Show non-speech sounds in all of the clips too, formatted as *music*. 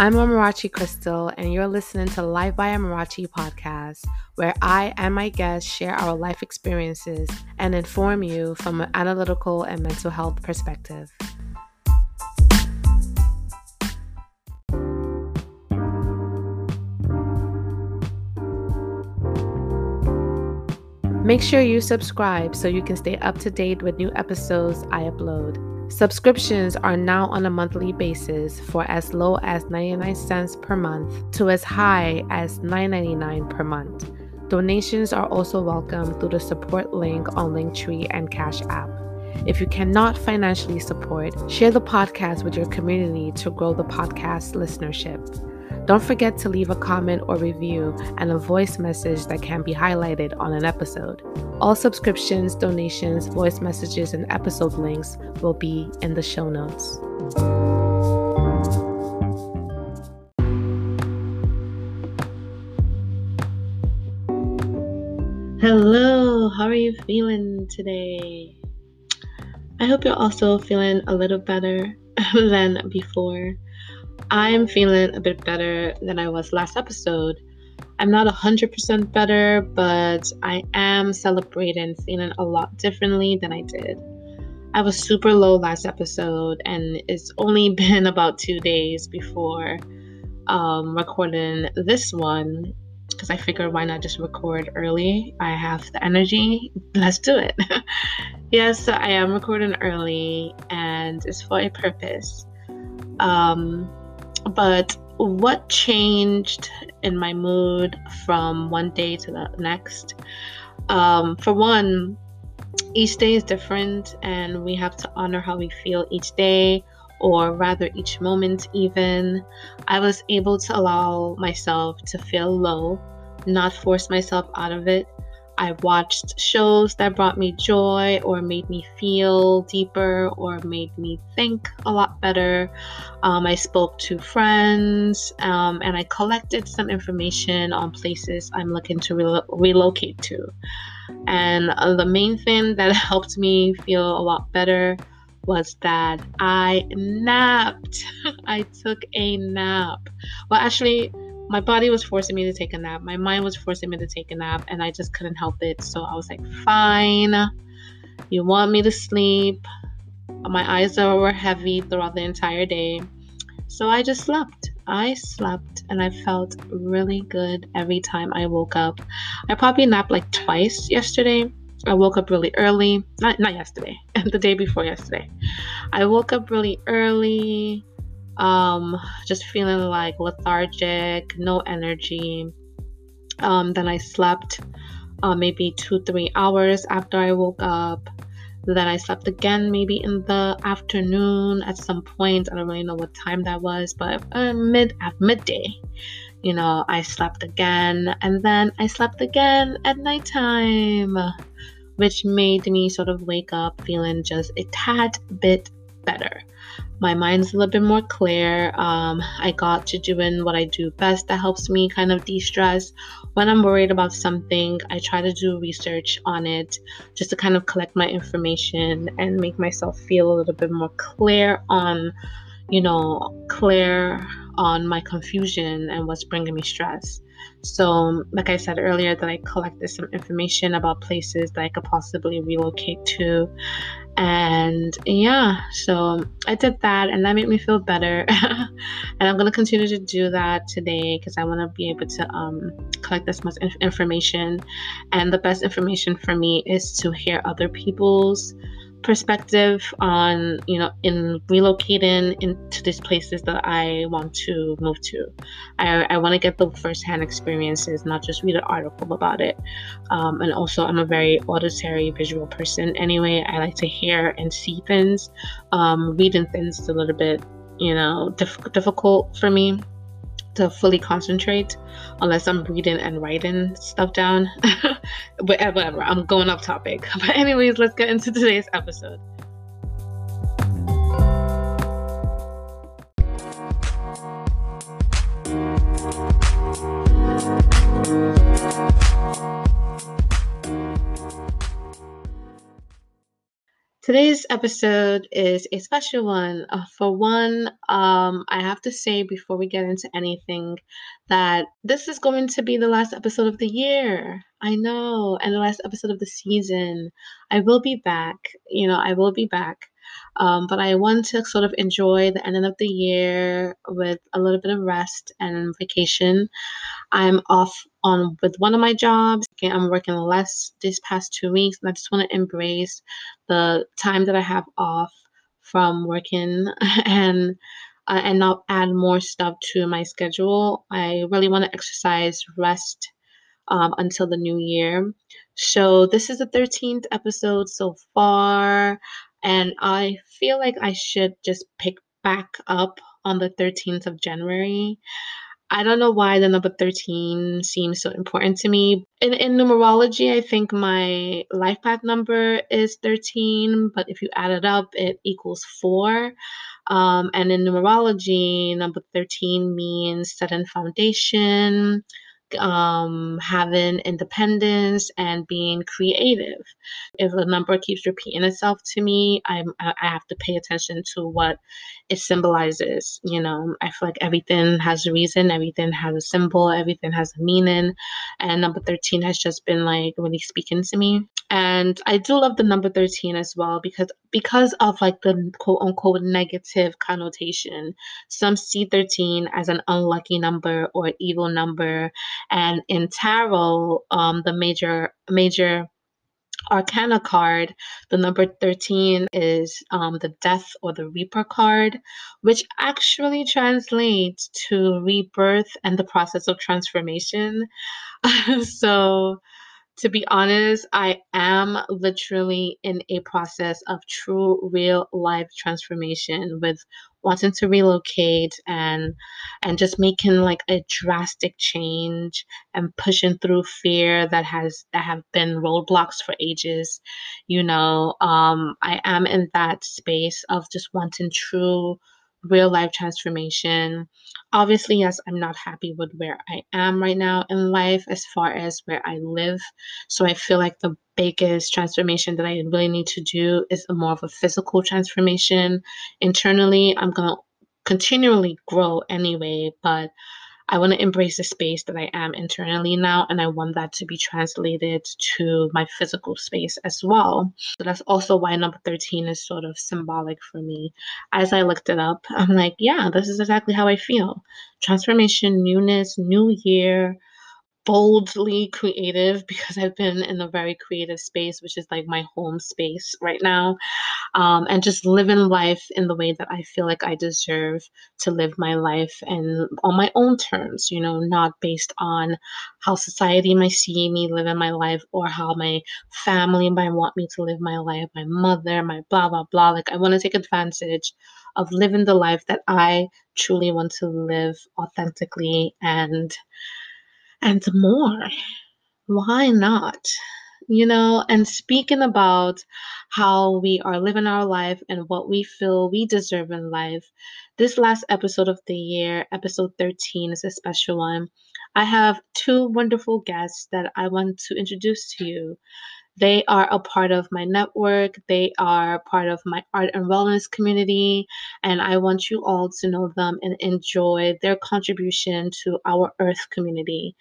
I'm Amarachi Crystal, and you're listening to Life by Amarachi podcast, where I and my guests share our life experiences and inform you from an analytical and mental health perspective. Make sure you subscribe so you can stay up to date with new episodes I upload. Subscriptions are now on a monthly basis for as low as 99 cents per month to as high as $9.99 per month. Donations are also welcome through the support link on Linktree and Cash App. If you cannot financially support, share the podcast with your community to grow the podcast listenership. Don't forget to leave a comment or review and a voice message that can be highlighted on an episode. All subscriptions, donations, voice messages, and episode links will be in the show notes. Hello, how are you feeling today? I hope you're also feeling a little better *laughs* than before. I'm feeling a bit better than I was last episode. I'm not 100% better, but I am celebrating feeling a lot differently than I did. I was super low last episode, and it's only *laughs* been about two days before um, recording this one because I figured why not just record early? I have the energy. *laughs* Let's do it. *laughs* yes, I am recording early, and it's for a purpose. Um, but what changed in my mood from one day to the next? Um, for one, each day is different, and we have to honor how we feel each day, or rather, each moment, even. I was able to allow myself to feel low, not force myself out of it, I watched shows that brought me joy or made me feel deeper or made me think a lot better. Um, I spoke to friends um, and I collected some information on places I'm looking to re- relocate to. And uh, the main thing that *laughs* helped me feel a lot better was that I napped. *laughs* I took a nap. Well, actually, my body was forcing me to take a nap. My mind was forcing me to take a nap, and I just couldn't help it. So I was like, fine, you want me to sleep. My eyes were heavy throughout the entire day. So I just slept. I slept and I felt really good every time I woke up. I probably napped like twice yesterday. I woke up really early. Not not yesterday. *laughs* the day before yesterday. I woke up really early um, just feeling like lethargic, no energy. Um, then I slept uh, maybe two, three hours after I woke up. Then I slept again, maybe in the afternoon at some point. I don't really know what time that was, but uh, mid at midday, you know, I slept again, and then I slept again at nighttime, which made me sort of wake up feeling just a tad bit better my mind's a little bit more clear. Um, I got to doing what I do best that helps me kind of de stress. When I'm worried about something, I try to do research on it just to kind of collect my information and make myself feel a little bit more clear on, you know, clear on my confusion and what's bringing me stress. So, like I said earlier, that I collected some information about places that I could possibly relocate to. And yeah, so I did that, and that made me feel better. *laughs* and I'm to continue to do that today because I want to be able to um, collect as much information. And the best information for me is to hear other people's perspective on you know in relocating into these places that I want to move to. I, I want to get the first-hand experiences, not just read an article about it. Um, and also, I'm a very auditory, visual person. Anyway, I like to hear and see things. Um, reading things is a little bit you know diff- difficult for me to fully concentrate unless I'm reading and writing stuff down. *laughs* but uh, whatever, I'm going off topic. *laughs* But, anyways, let's get into today's episode. Today's episode is a special one. Uh, for one, um, I have to say before we get into anything that this is going to be the last episode of the year. I know, and the last episode of the season. I will be back. You know, I will be back. Um, but I want to sort of enjoy the end of the year with a little bit of rest and vacation. I'm off on with one of my jobs. I'm working less these past two weeks, and I just want to embrace the time that I have off from working *laughs* and uh, and not add more stuff to my schedule. I really want to exercise, rest um, until the new year. So this is the 13th episode so far, and I feel like I should just pick back up on the 13th of January. I don't know why the number 13 seems so important to me. In, in numerology, I think my life path number is 13, but if you add it up, it equals 4. Um, and in numerology, number 13 means setting foundation, um, having independence and being creative. If a number keeps repeating itself to me, I'm, I have to pay attention to what it symbolizes. You know, I feel like everything has a reason, everything has a symbol, everything has a meaning. And number 13 has just been like really speaking to me. And I do love the number 13 as well because because of like the quote unquote negative connotation. Some see 13 as an unlucky number or evil number. And in tarot, um, the major major arcana card the number 13 is um, the death or the reaper card which actually translates to rebirth and the process of transformation *laughs* so to be honest, I am literally in a process of true real life transformation with wanting to relocate and and just making like a drastic change and pushing through fear that has that have been roadblocks for ages. You know um i am in that space of just wanting true real life transformation. Obviously, yes, I'm not happy with where I am right now in life as far as where I live. So I feel like the biggest transformation that I really need to do is a more of a physical transformation. Internally, I'm going to continually grow anyway, but I want to embrace the space that I am internally now, and I want that to be translated to my physical space as well. So that's also why number 13 is sort of symbolic for me. As I looked it up, I'm like, yeah, this is exactly how I feel. Transformation, newness, new year, boldly creative because I've been in a very creative space, which is like my home space right now. Um, and just living life in the way that I feel like I deserve to live my life and on my own terms, you know, not based on how society might see me living my life or how my family might want me to live my life, my mother, my blah, blah, blah. Like, I want to take advantage of living the life that I truly want to live authentically and and more. Why not? You know, and speaking about how we are living our life and what we feel we deserve in life, this last episode of the year, episode 13, is a special one. I have two wonderful guests that I want to introduce to you. They are a part of my network. They are part of my art and wellness community. And I want you all to know them and enjoy their contribution to our earth community.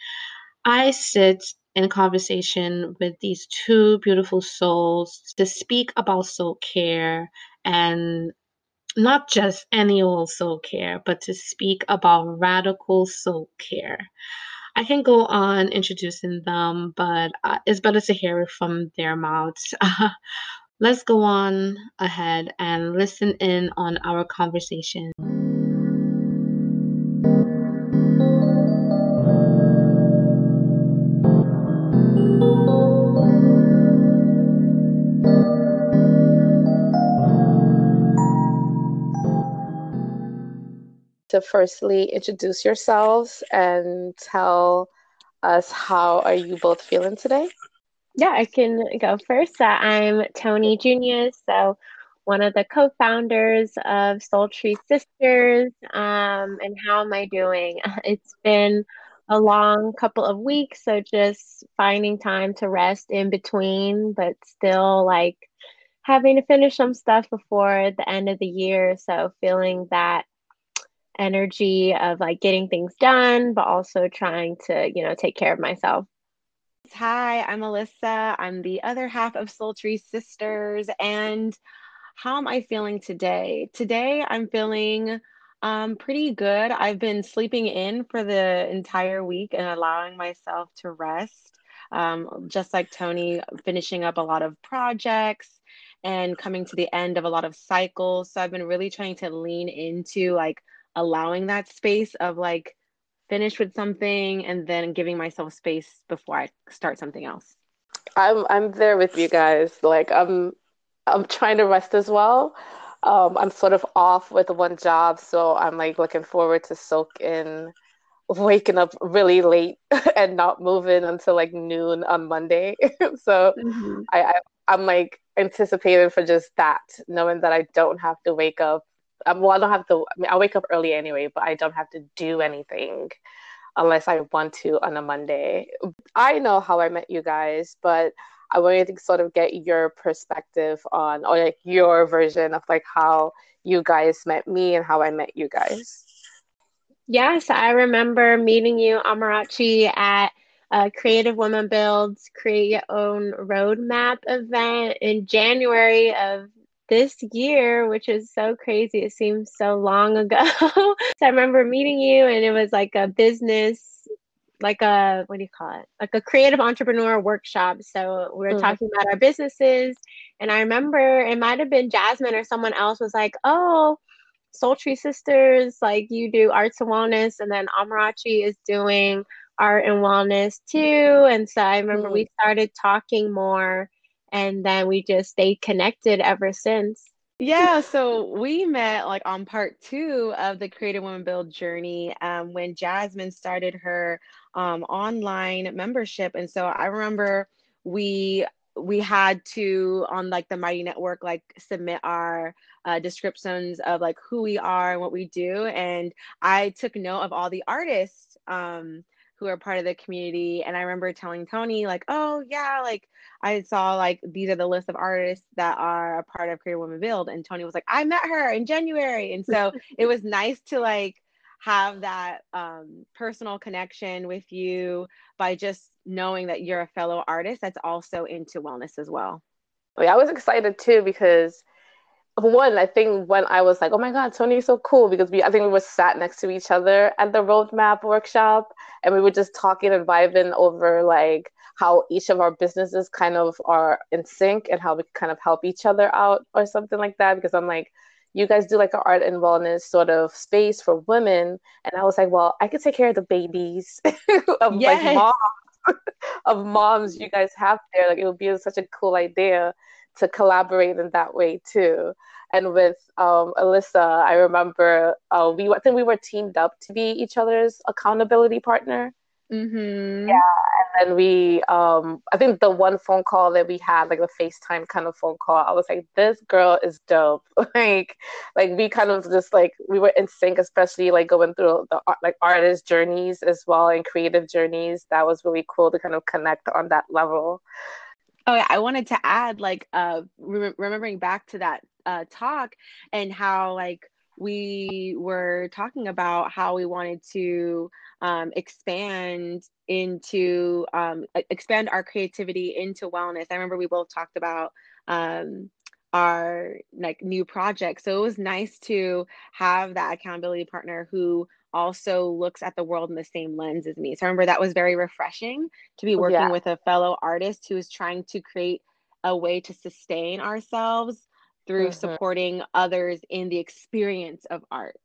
I sit in conversation with these two beautiful souls to speak about soul care and not just any old soul care, but to speak about radical soul care. I can go on introducing them, but uh, it's better to hear it from their mouths. *laughs* let's go on ahead and listen in on our conversation. Firstly introduce yourselves and tell us how are you both feeling today? Yeah, I can go first. Uh, I'm Toni Junious, so one of the co-founders of Soultry Sisters. Um, and how am I doing? *laughs* It's been a long couple of weeks, so just finding time to rest in between, but still like having to finish some stuff before the end of the year. So feeling that energy of like getting things done, but also trying to, you know, take care of myself. Hi, I'm Alyssa. I'm the other half of Soultry Sisters. And how am I feeling today? Today, I'm feeling um, pretty good. I've been sleeping in for the entire week and allowing myself to rest. Um, just like Toni, finishing up a lot of projects and coming to the end of a lot of cycles. So I've been really trying to lean into like allowing that space of like finish with something and then giving myself space before I start something else. I'm I'm there with you guys. Like I'm I'm trying to rest as well. Um, I'm sort of off with one job, so I'm like looking forward to soak in waking up really late *laughs* and not moving until like noon on Monday. *laughs* so mm-hmm. I, I I'm like anticipated for just that, knowing that I don't have to wake up. Um, well, I don't have to. I mean, I wake up early anyway, but I don't have to do anything unless I want to on a Monday. I know how I met you guys, but I wanted to sort of get your perspective on, or like your version of like how you guys met me and how I met you guys. Yes, I remember meeting you, Amarachi, at a Creative Woman Builds Create Your Own Roadmap event in January of this year, which is so crazy. It seems so long ago. *laughs* so I remember meeting you, and it was like a business like a what do you call it like a creative entrepreneur workshop so we were mm. talking about our businesses and i remember it might have been jasmine or someone else was like oh soultry sisters like you do arts and wellness and then amarachi is doing art and wellness too and so i remember mm. we started talking more and then we just stayed connected ever since yeah, so we met like on part two of the Creative Woman Build journey um, when Jasmine started her um, online membership, and so I remember we we had to on like the Mighty Network like submit our uh, descriptions of like who we are and what we do, and I took note of all the artists. Um, who are part of the community. And I remember telling Toni, like, oh, yeah, like I saw like these are the list of artists that are a part of Creative Woman Build. And Toni was like, I met her in January. And so *laughs* it was nice to like have that um, personal connection with you by just knowing that you're a fellow artist that's also into wellness as well. Yeah, I was excited too because one, I think when I was like, oh my God, Toni's so cool because we, I think we were sat next to each other at the roadmap workshop and we were just talking and vibing over like how each of our businesses kind of are in sync and how we kind of help each other out or something like that. Because I'm like, you guys do like an art and wellness sort of space for women. And I was like, well, I could take care of the babies *laughs* of yes. like moms, *laughs* of moms you guys have there. Like it would be such a cool idea to collaborate in that way too. And with um, Alyssa, I remember uh, we I think we were teamed up to be each other's accountability partner. Mm-hmm. Yeah, and then we, um, I think the one phone call that we had, like a FaceTime kind of phone call, I was like, this girl is dope. *laughs* like, like we kind of just like we were in sync, especially like going through the like artist journeys as well and creative journeys. That was really cool to kind of connect on that level. Oh, yeah. I wanted to add, like, uh, re- remembering back to that uh, talk and how, like, we were talking about how we wanted to um, expand into um, expand our creativity into wellness. I remember we both talked about um, our like new projects, so it was nice to have that accountability partner who also looks at the world in the same lens as me. So I remember that was very refreshing to be working yeah. with a fellow artist who is trying to create a way to sustain ourselves through mm-hmm. supporting others in the experience of art.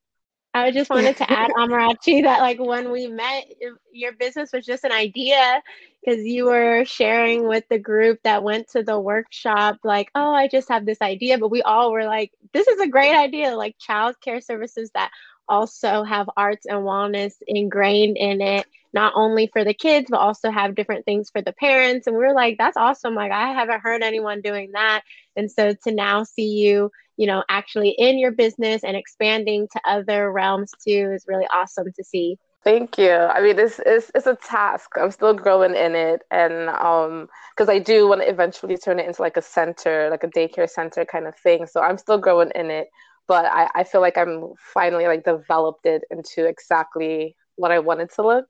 I just wanted to add, *laughs* Amarachi, that like when we met, your business was just an idea because you were sharing with the group that went to the workshop, like, oh, I just have this idea. But we all were like, this is a great idea, like childcare services that also have arts and wellness ingrained in it, not only for the kids, but also have different things for the parents. And we are like, that's awesome. Like, I haven't heard anyone doing that. And so to now see you, you know, actually in your business and expanding to other realms too is really awesome to see. Thank you. I mean, it's, it's it's a task. I'm still growing in it, and um, because I do want to eventually turn it into like a center, like a daycare center kind of thing. So I'm still growing in it, but I I feel like I'm finally like developed it into exactly what I wanted to look.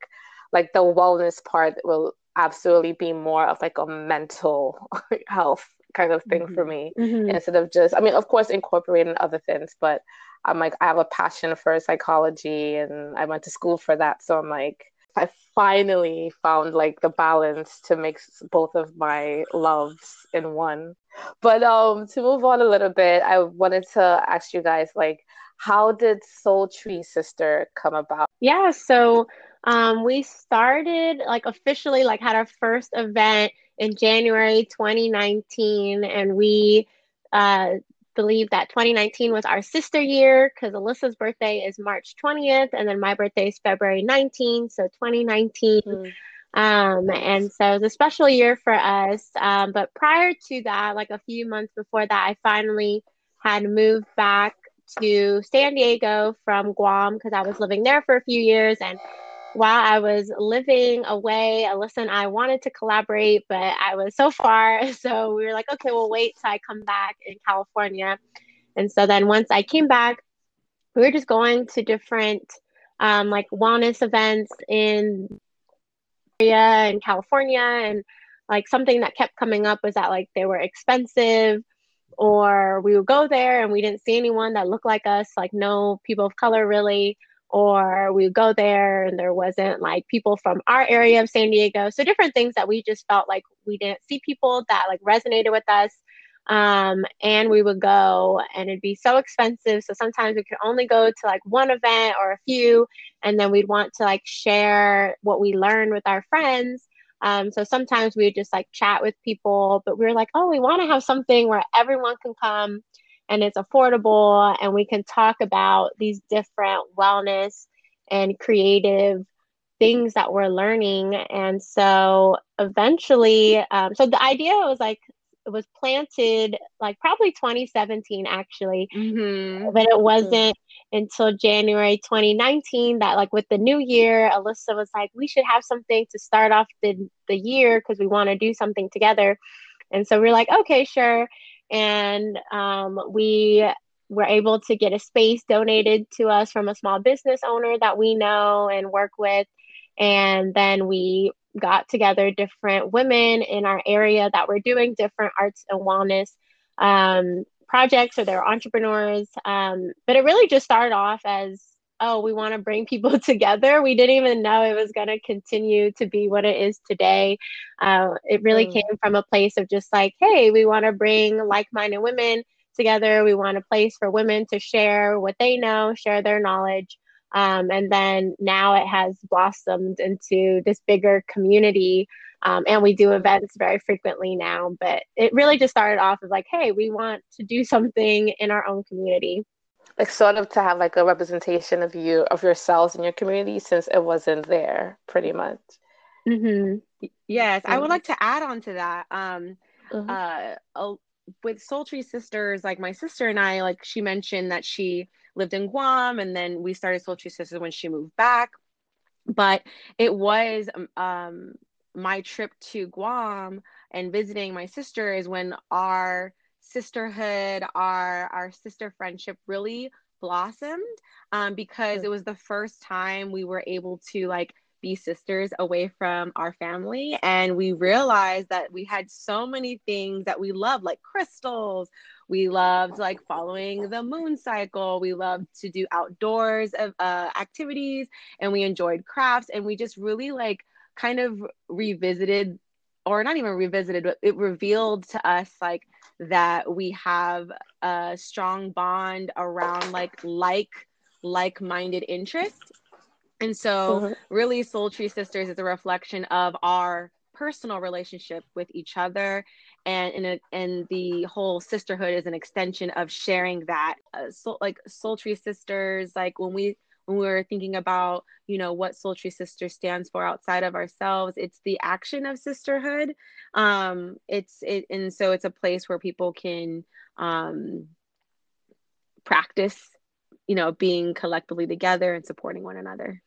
Like the wellness part will absolutely be more of like a mental *laughs* health kind of thing mm-hmm. for me mm-hmm. instead of just I mean of course incorporating other things but I'm like I have a passion for psychology and I went to school for that so I'm like I finally found like the balance to mix both of my loves in one. But um to move on a little bit I wanted to ask you guys like how did Soultry Sister come about? Yeah so um, we started like officially like had our first event in January 2019, and we uh, believe that 2019 was our sister year because Alyssa's birthday is March 20th, and then my birthday is February 19th, so 2019. Mm. Um, and so it was a special year for us. Um, but prior to that, like a few months before that, I finally had moved back to San Diego from Guam because I was living there for a few years and while I was living away, Alyssa and I wanted to collaborate, but I was so far. *laughs* So we were like, okay, we'll wait till I come back in California. And so then once I came back, we were just going to different um, like wellness events in area in California. And like something that kept coming up was that like they were expensive or we would go there and we didn't see anyone that looked like us, like no people of color really or we would go there and there wasn't like people from our area of San Diego. So different things that we just felt like we didn't see people that like resonated with us. Um, and we would go and it'd be so expensive. So sometimes we could only go to like one event or a few, and then we'd want to like share what we learned with our friends. Um, so sometimes we would just like chat with people, but we were like, oh, we want to have something where everyone can come and it's affordable and we can talk about these different wellness and creative things that we're learning. And so eventually um, so the idea was like it was planted like probably 2017 actually. Mm-hmm. but it wasn't until january 2019 that like with the new year alyssa was like we should have something to start off the, the year because we want to do something together. And so we we're like okay sure and um, we were able to get a space donated to us from a small business owner that we know and work with. And then we got together different women in our area that were doing different arts and wellness um, projects or they're entrepreneurs. Um, but it really just started off as oh, we want to bring people *laughs* together. We didn't even know it was going to continue to be what it is today. Uh, it really mm. came from a place of just like, hey, we want to bring like minded women together. We want a place for women to share what they know, share their knowledge. Um, and then now it has blossomed into this bigger community. Um, and we do events very frequently now. But it really just started off as like, hey, we want to do something in our own community like sort of to have like a representation of you of yourselves in your community since it wasn't there pretty much mm-hmm. yes mm-hmm. i would like to add on to that um mm-hmm. uh with soultry sisters like my sister and i like she mentioned that she lived in guam and then we started soultry sisters when she moved back but it was um, um my trip to guam and visiting my sister is when our sisterhood, our our sister friendship really blossomed um, because it was the first time we were able to like be sisters away from our family. And we realized that we had so many things that we loved like crystals. We loved like following the moon cycle. We loved to do outdoors of uh, activities. And we enjoyed crafts. And we just really like kind of revisited or not even revisited but it revealed to us like that we have a strong bond around like like like-minded interests and so mm-hmm. really soultry sisters is a reflection of our personal relationship with each other. And in a, and the whole sisterhood is an extension of sharing that. Uh, so like soultry sisters like when we when we were thinking about you know what soultry sister stands for outside of ourselves it's the action of sisterhood um it's it and so it's a place where people can um practice you know being collectively together and supporting one another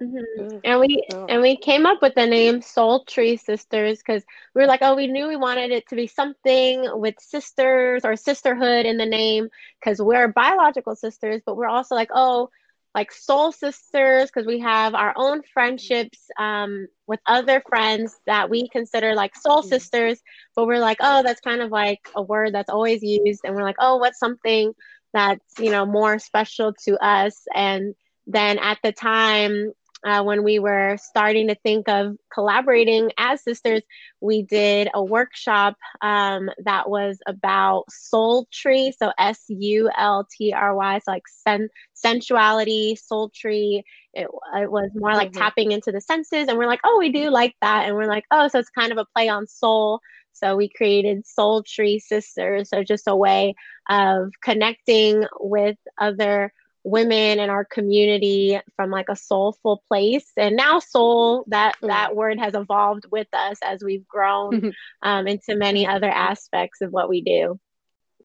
Mm-hmm. And we oh. and we came up with the name Soultry Sisters because we were like, oh, we knew we wanted it to be something with sisters or sisterhood in the name because we're biological sisters, but we're also like, oh, like soul sisters because we have our own friendships um, with other friends that we consider like soul sisters, but we're like, oh, that's kind of like a word that's always used, and we're like, oh, what's something that's you know more special to us? And then at the time uh, when we were starting to think of collaborating as sisters, we did a workshop um, that was about sultry. So S U L T R Y. So like sen- sensuality, sultry. It, it was more like mm-hmm. tapping into the senses. And we're like, oh, we do like that. And we're like, oh, so it's kind of a play on soul. So we created Soultry Sisters. So just a way of connecting with other women in our community from like a soulful place and now soul that mm. that word has evolved with us as we've grown um, into many other aspects of what we do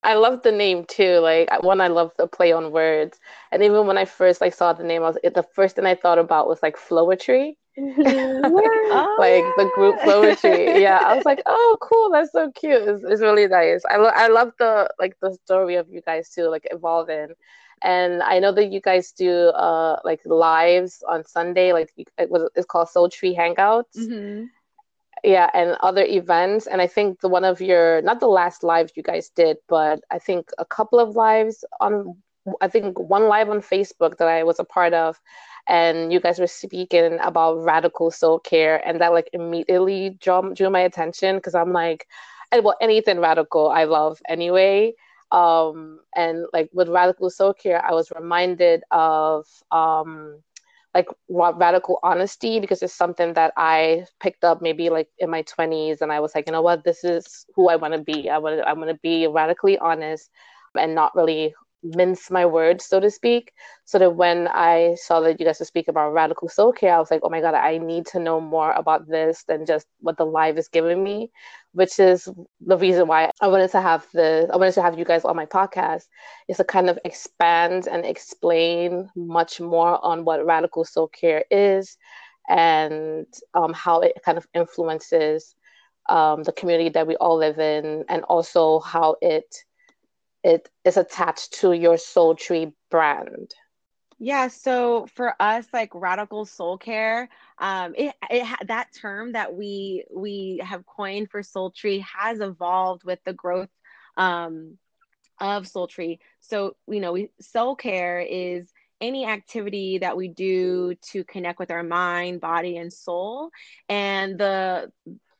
I love the name too. Like one, I love the play on words, and even when I first like saw the name, I was the first thing I thought about was like Floetry, oh, *laughs* *laughs* like the group Floetry. Yeah, I was *laughs* like, oh, cool, that's so cute. It's, it's really nice. I love I love the like the story of you guys too, like evolving and I know that you guys do uh like lives on Sunday, like it was it's called Soultry Hangouts. Mm-hmm. Yeah, and other events. And I think the one of your not the last lives you guys did, but I think a couple of lives on I think one live on Facebook that I was a part of, and you guys were speaking about radical soul care, and that like immediately drew, drew my attention because I'm like, well, anything radical I love anyway. Um, and like with radical soul care, I was reminded of um, like radical honesty because it's something that I picked up maybe like in my 20s, and I was like, you know what, this is who I want to be. I want I want to be radically honest and not really mince my words, so to speak. So that when I saw that you guys were speaking about radical soul care, I was like, oh my God, I need to know more about this than just what the live is giving me, which is the reason why I wanted to have the I wanted to have you guys on my podcast is to kind of expand and explain much more on what radical soul care is and um, how it kind of influences um, the community that we all live in and also how it it is attached to your soultry brand. Yeah so for us like radical soul care um it, it that term that we we have coined for soultry has evolved with the growth um of soul tree so you know we soul care is any activity that we do to connect with our mind body and soul. And the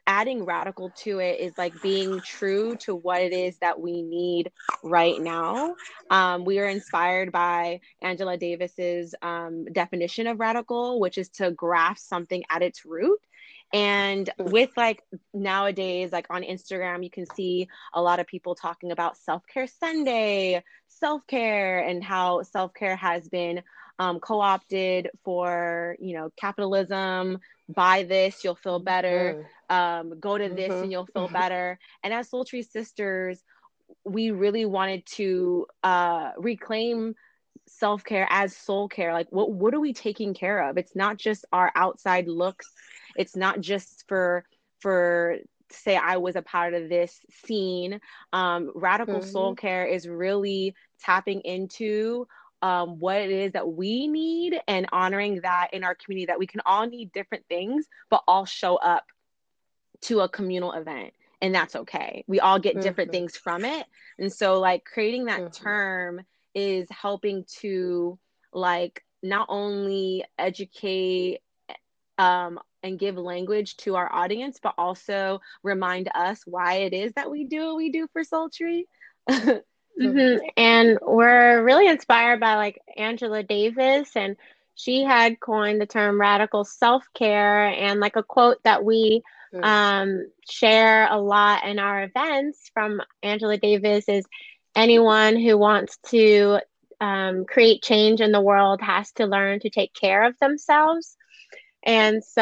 adding radical to it is like being true to what it is that we need right now. Um, we are inspired by Angela Davis's um, definition of radical, which is to grasp something at its root. And with like nowadays, like on Instagram, you can see a lot of people talking about self care Sunday, self care, and how self care has been um, co opted for, you know, capitalism, buy this, you'll feel better. Mm-hmm. Um, go to this mm-hmm. and you'll feel mm-hmm. better. And as Soultry Sisters, we really wanted to uh, reclaim self care as soul care. Like, what what are we taking care of? It's not just our outside looks. It's not just for for say I was a part of this scene. Um, radical mm-hmm. soul care is really tapping into um, what it is that we need and honoring that in our community that we can all need different things, but all show up to a communal event. And that's okay. We all get different mm-hmm. things from it. And so, like, creating that mm-hmm. term is helping to, like, not only educate um, and give language to our audience, but also remind us why it is that we do what we do for Soultry. *laughs* Mm-hmm. And we're really inspired by like Angela Davis, and she had coined the term radical self care. And like a quote that we mm. um, share a lot in our events from Angela Davis is anyone who wants to um, create change in the world has to learn to take care of themselves. And so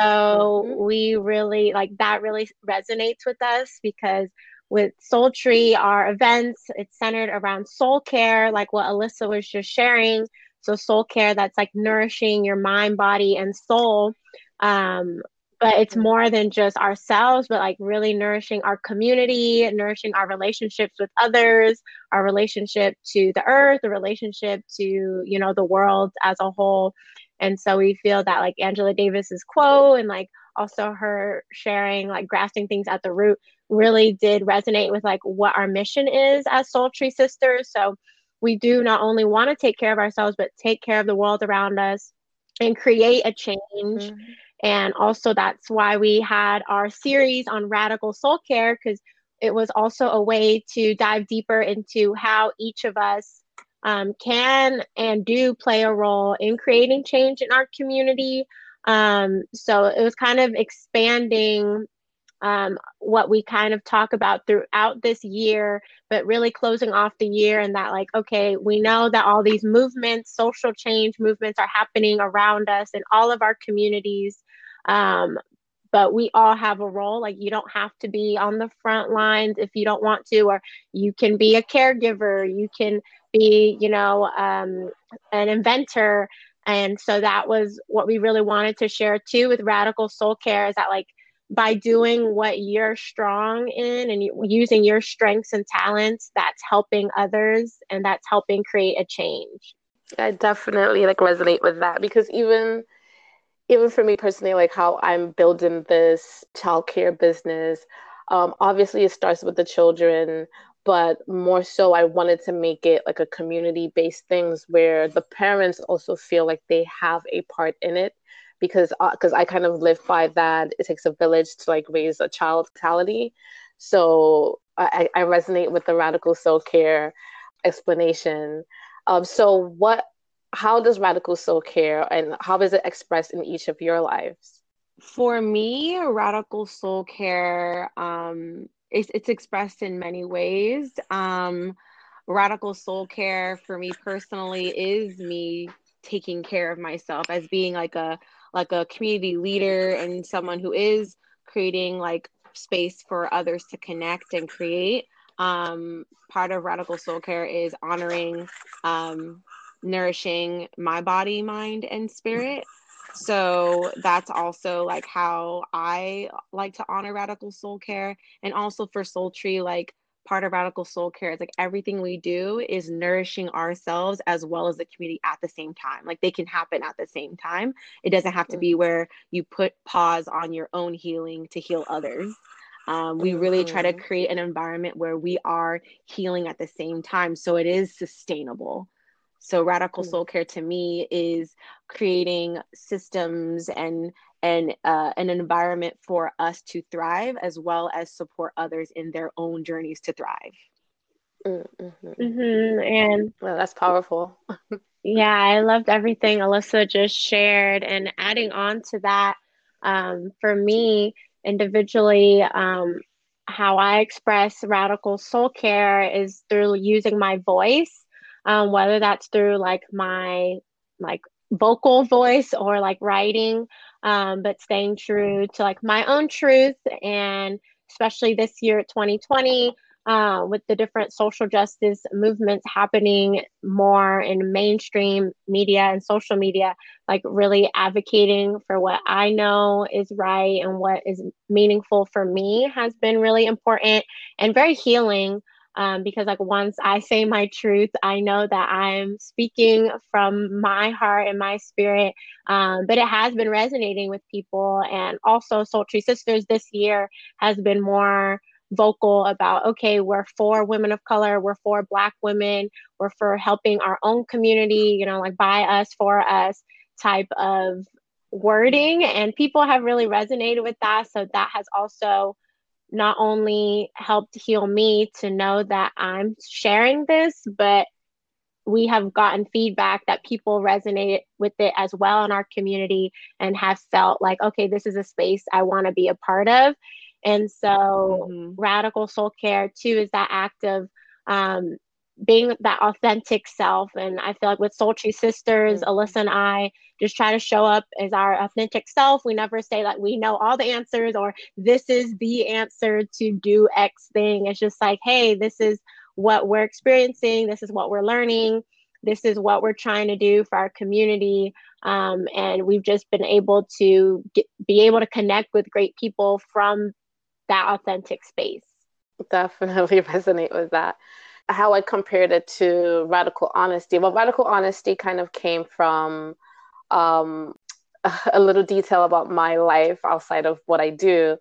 mm-hmm. we really like that really resonates with us because with Soultry, our events, it's centered around soul care, like what Alyssa was just sharing, So soul care that's like nourishing your mind, body, and soul. Um, but it's mm-hmm. more than just ourselves, but like really nourishing our community, nourishing our relationships with others, our relationship to the earth, the relationship to, you know, the world as a whole. And so we feel that like Angela Davis's quote and like also her sharing like grasping things at the root really did resonate with like what our mission is as Soultry Sisters. So we do not only want to take care of ourselves, but take care of the world around us and create a change. Mm-hmm. And also, that's why we had our series on radical soul care, because it was also a way to dive deeper into how each of us um, can and do play a role in creating change in our community. Um, so it was kind of expanding um, what we kind of talk about throughout this year, but really closing off the year and that, like, okay, we know that all these movements, social change movements are happening around us in all of our communities. Um, but we all have a role. Like, you don't have to be on the front lines if you don't want to, or you can be a caregiver, you can be, you know, um, an inventor. And so that was what we really wanted to share too with Radical Soul Care is that, like, by doing what you're strong in and using your strengths and talents that's helping others and that's helping create a change i definitely like resonate with that because even even for me personally like how i'm building this childcare business um, obviously it starts with the children but more so i wanted to make it like a community based things where the parents also feel like they have a part in it because because uh, I kind of live by that. It takes a village to like raise a child mentality. So I, I resonate with the radical soul care explanation. Um, so what? How does radical soul care and how is it expressed in each of your lives? For me, radical soul care um, it's, it's expressed in many ways. Um, radical soul care for me personally is me taking care of myself as being like a like a community leader and someone who is creating like space for others to connect and create um, part of radical soul care is honoring um, nourishing my body mind and spirit. So that's also like how i like to honor radical soul care. And also for soultry like part of radical soul care is like everything we do is nourishing ourselves as well as the community at the same time. Like they can happen at the same time. It doesn't have to be where you put pause on your own healing to heal others. Um, we really try to mm-hmm. create an environment where we are healing at the same time. So it is sustainable so radical mm. soul care to me is creating systems and and uh, an environment for us to thrive as well as support others in their own journeys to thrive. Mm-hmm. Mm-hmm. And well, that's powerful. *laughs* yeah, I loved everything Alyssa just shared. And adding on to that, um, for me individually, um, how I express radical soul care is through using my voice, um, whether that's through like my like vocal voice or like writing um, but staying true to like my own truth and especially this year 2020 uh, with the different social justice movements happening more in mainstream media and social media like really advocating for what i know is right and what is meaningful for me has been really important and very healing um, because like once I say my truth, I know that I'm speaking from my heart and my spirit. Um, but it has been resonating with people, and also Soultry Sisters this year has been more vocal about okay we're for women of color we're for black women we're for helping our own community you know like by us for us type of wording. And people have really resonated with that. So that has also not only helped heal me to know that I'm sharing this, but we have gotten feedback that people resonate with it as well in our community and have felt like, okay, this is a space I want to be a part of. And so, mm-hmm. radical soul care too is that act of um, being that authentic self. And I feel like with Soultry Sisters, mm-hmm. Alyssa and I just try to show up as our authentic self. We never say like we know all the answers or this is the answer to do X thing. It's just like, hey, this is what we're experiencing, this is what we're learning. this is what we're trying to do for our community. Um, and we've just been able to get, be able to connect with great people from that authentic space. Definitely *laughs* resonate with that. How I compared it to radical honesty. Well, radical honesty kind of came from um, *laughs* a little detail about my life outside of what I do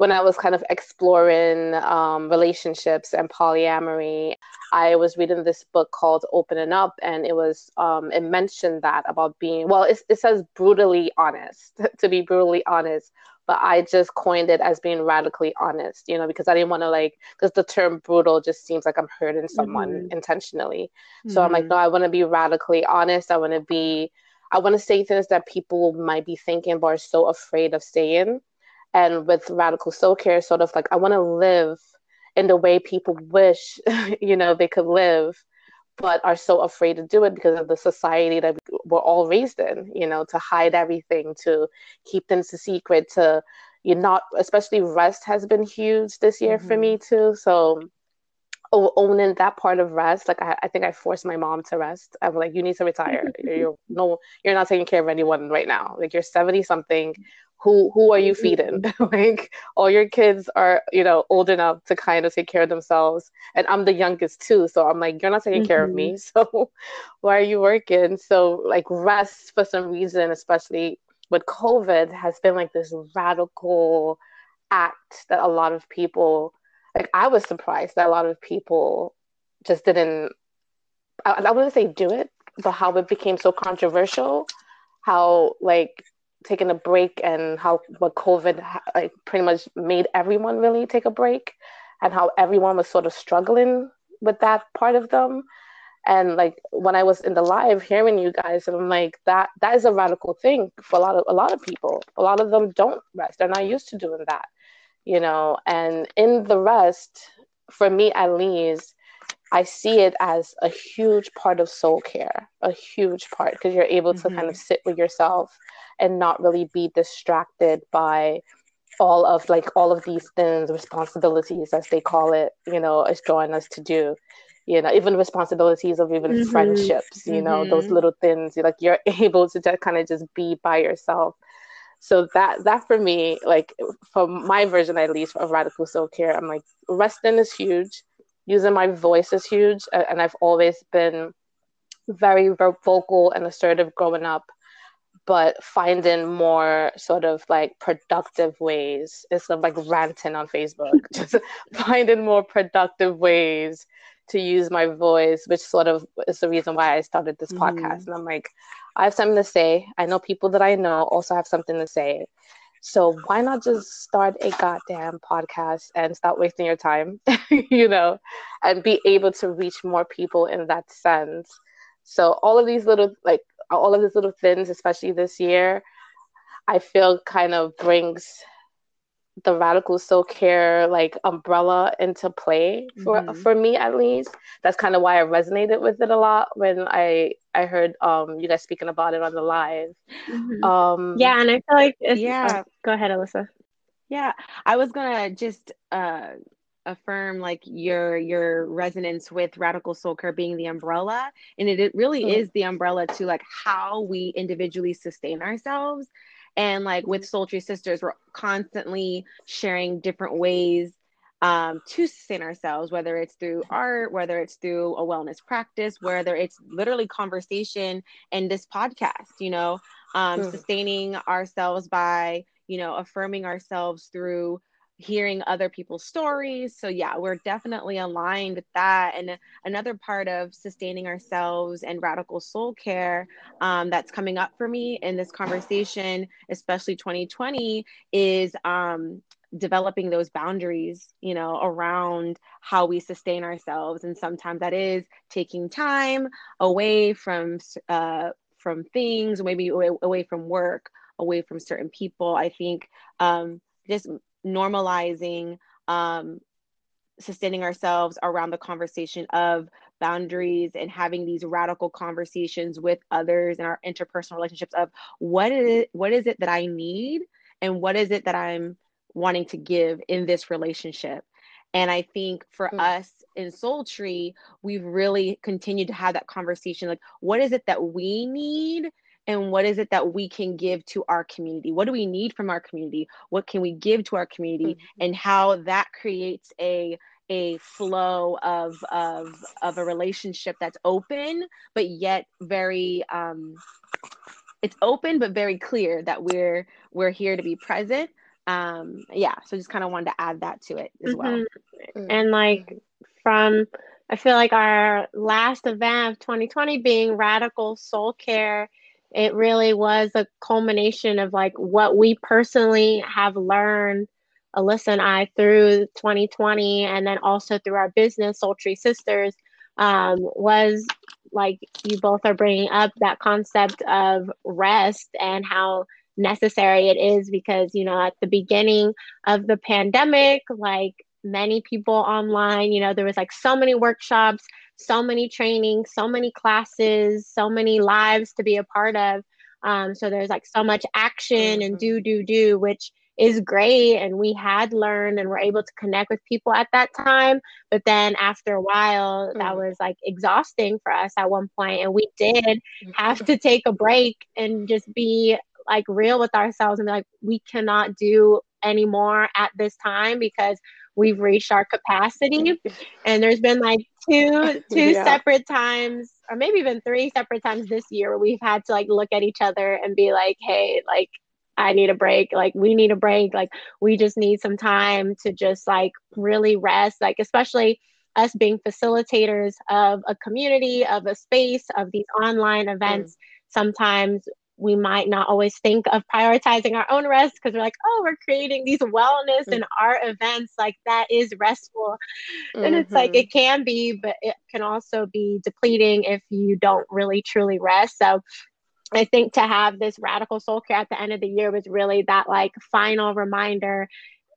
when I was kind of exploring um, relationships and polyamory, I was reading this book called Opening Up, and it was um, it mentioned that about being well, it, it says brutally honest *laughs* to be brutally honest, but I just coined it as being radically honest, you know, because I didn't want to like because the term brutal just seems like I'm hurting someone mm-hmm. intentionally. So mm-hmm. I'm like, mm-hmm. no, I want to be radically honest. I want to be, I want to say things that people might be thinking but are so afraid of saying and with radical soul care sort of like i want to live in the way people wish *laughs* you know they could live but are so afraid to do it because of the society that we're all raised in you know to hide everything to keep things a secret to you not especially rest has been huge this year mm-hmm. for me too. So owning that part of rest like I, I think i forced my mom to rest. I'm like you need to retire. *laughs* You're no you're not taking care of anyone right now. Like you're 70 something who who are you feeding *laughs* like all your kids are you know old enough to kind of take care of themselves and i'm the youngest too so i'm like you're not taking mm-hmm. care of me mm-hmm. *laughs* so why are you working so like rest for some reason especially with covid has been like this radical act that a lot of people like i was surprised that a lot of people just didn't i, I wouldn't say do it but how it became so controversial how like taking a break and how what COVID like pretty much made everyone really take a break, and how everyone was sort of struggling with that part of them. And like when I was in the live hearing you guys, and I'm like that that is a radical thing for a lot of a lot of people. A lot of them don't rest; they're not used to doing that, you know. And in the rest, for me at least, I see it as a huge part of soul care, a huge part because you're able to mm-hmm. kind of sit with yourself and not really be distracted by all of like all of these things responsibilities as they call it you know is drawing us to do you know even responsibilities of even mm-hmm. friendships you mm-hmm. know those mm-hmm. little things like you're *laughs* able to just kind of just be by yourself so that that for me like for my version at least of radical soul-care i'm like resting is huge using my voice is huge and i've always been very vocal and assertive growing up but finding more sort of like productive ways instead of like ranting on Facebook, *laughs* just finding more productive ways to use my voice, which sort of is the reason why I started this mm-hmm. podcast. And I'm like, I have something to say. I know people that I know also have something to say. So why not just start a goddamn podcast and stop wasting your time, *laughs* you know, and be able to reach more people in that sense. So all of these little like all of these little things, especially this year, I feel kind of brings the radical soul care like umbrella into play for mm-hmm. for me at least. That's kind of why I resonated with it a lot when I I heard um you guys speaking about it on the live. Mm-hmm. Um Yeah, and I feel like yeah. Uh, go ahead, Alyssa. Yeah, I was gonna just uh affirm like your your resonance with radical soul care being the umbrella and it, it really mm-hmm. is the umbrella to like how we individually sustain ourselves and like with soultry sisters we're constantly sharing different ways um, to sustain ourselves, whether it's through art, whether it's through a wellness practice, whether it's literally conversation and this podcast, you know, um, mm. sustaining ourselves by, you know, affirming ourselves through hearing other people's stories. So, yeah, we're definitely aligned with that. And another part of sustaining ourselves and radical soul care um, that's coming up for me in this conversation, especially 2020, is um, developing those boundaries, you know, around how we sustain ourselves. And sometimes that is taking time away from. Uh, from things, maybe away, away from work, away from certain people. I think um, just normalizing um, sustaining ourselves around the conversation of boundaries and having these radical conversations with others in our interpersonal relationships of what is it, what is it that I need and what is it that I'm wanting to give in this relationship. And I think for mm. us in Soultry, we've really continued to have that conversation. Like, what is it that we need? And what is it that we can give to our community? What do we need from our community? What can we give to our community? Mm-hmm. And how that creates a a flow of of of a relationship that's open but yet very um it's open but very clear that we're we're here to be present um yeah so just kind of wanted to add that to it as well mm-hmm. and like from i feel like our last event of 2020 being radical soul care it really was a culmination of like what we personally have learned alyssa and i through 2020 and then also through our business soultry sisters um, was like you both are bringing up that concept of rest and how necessary it is because you know at the beginning of the pandemic like many people online you know there was like so many workshops so many trainings so many classes so many lives to be a part of um, so there's like so much action and do do do which is great and we had learned and were able to connect with people at that time but then after a while that mm. was like exhausting for us at one point and we did mm-hmm. have to take a break and just be like real with ourselves and be like, we cannot do anymore at this time because we've reached our capacity. And there's been like two *laughs* two yeah. separate times, or maybe even three separate times this year where we've had to like look at each other and be like, hey, like I need a break. Like, we need a break. Like, we just need some time to just like really rest. Like, especially us being facilitators of a community, of a space, of these online events. Mm. Sometimes we might not always think of prioritizing our own rest because we're like, oh, we're creating these wellness mm-hmm. and art events. Like that is restful. Mm-hmm. And it's like, it mm-hmm. can be, but it can also be depleting if you don't really truly rest. So I think to have this radical soul care at the end of the year was really that like final reminder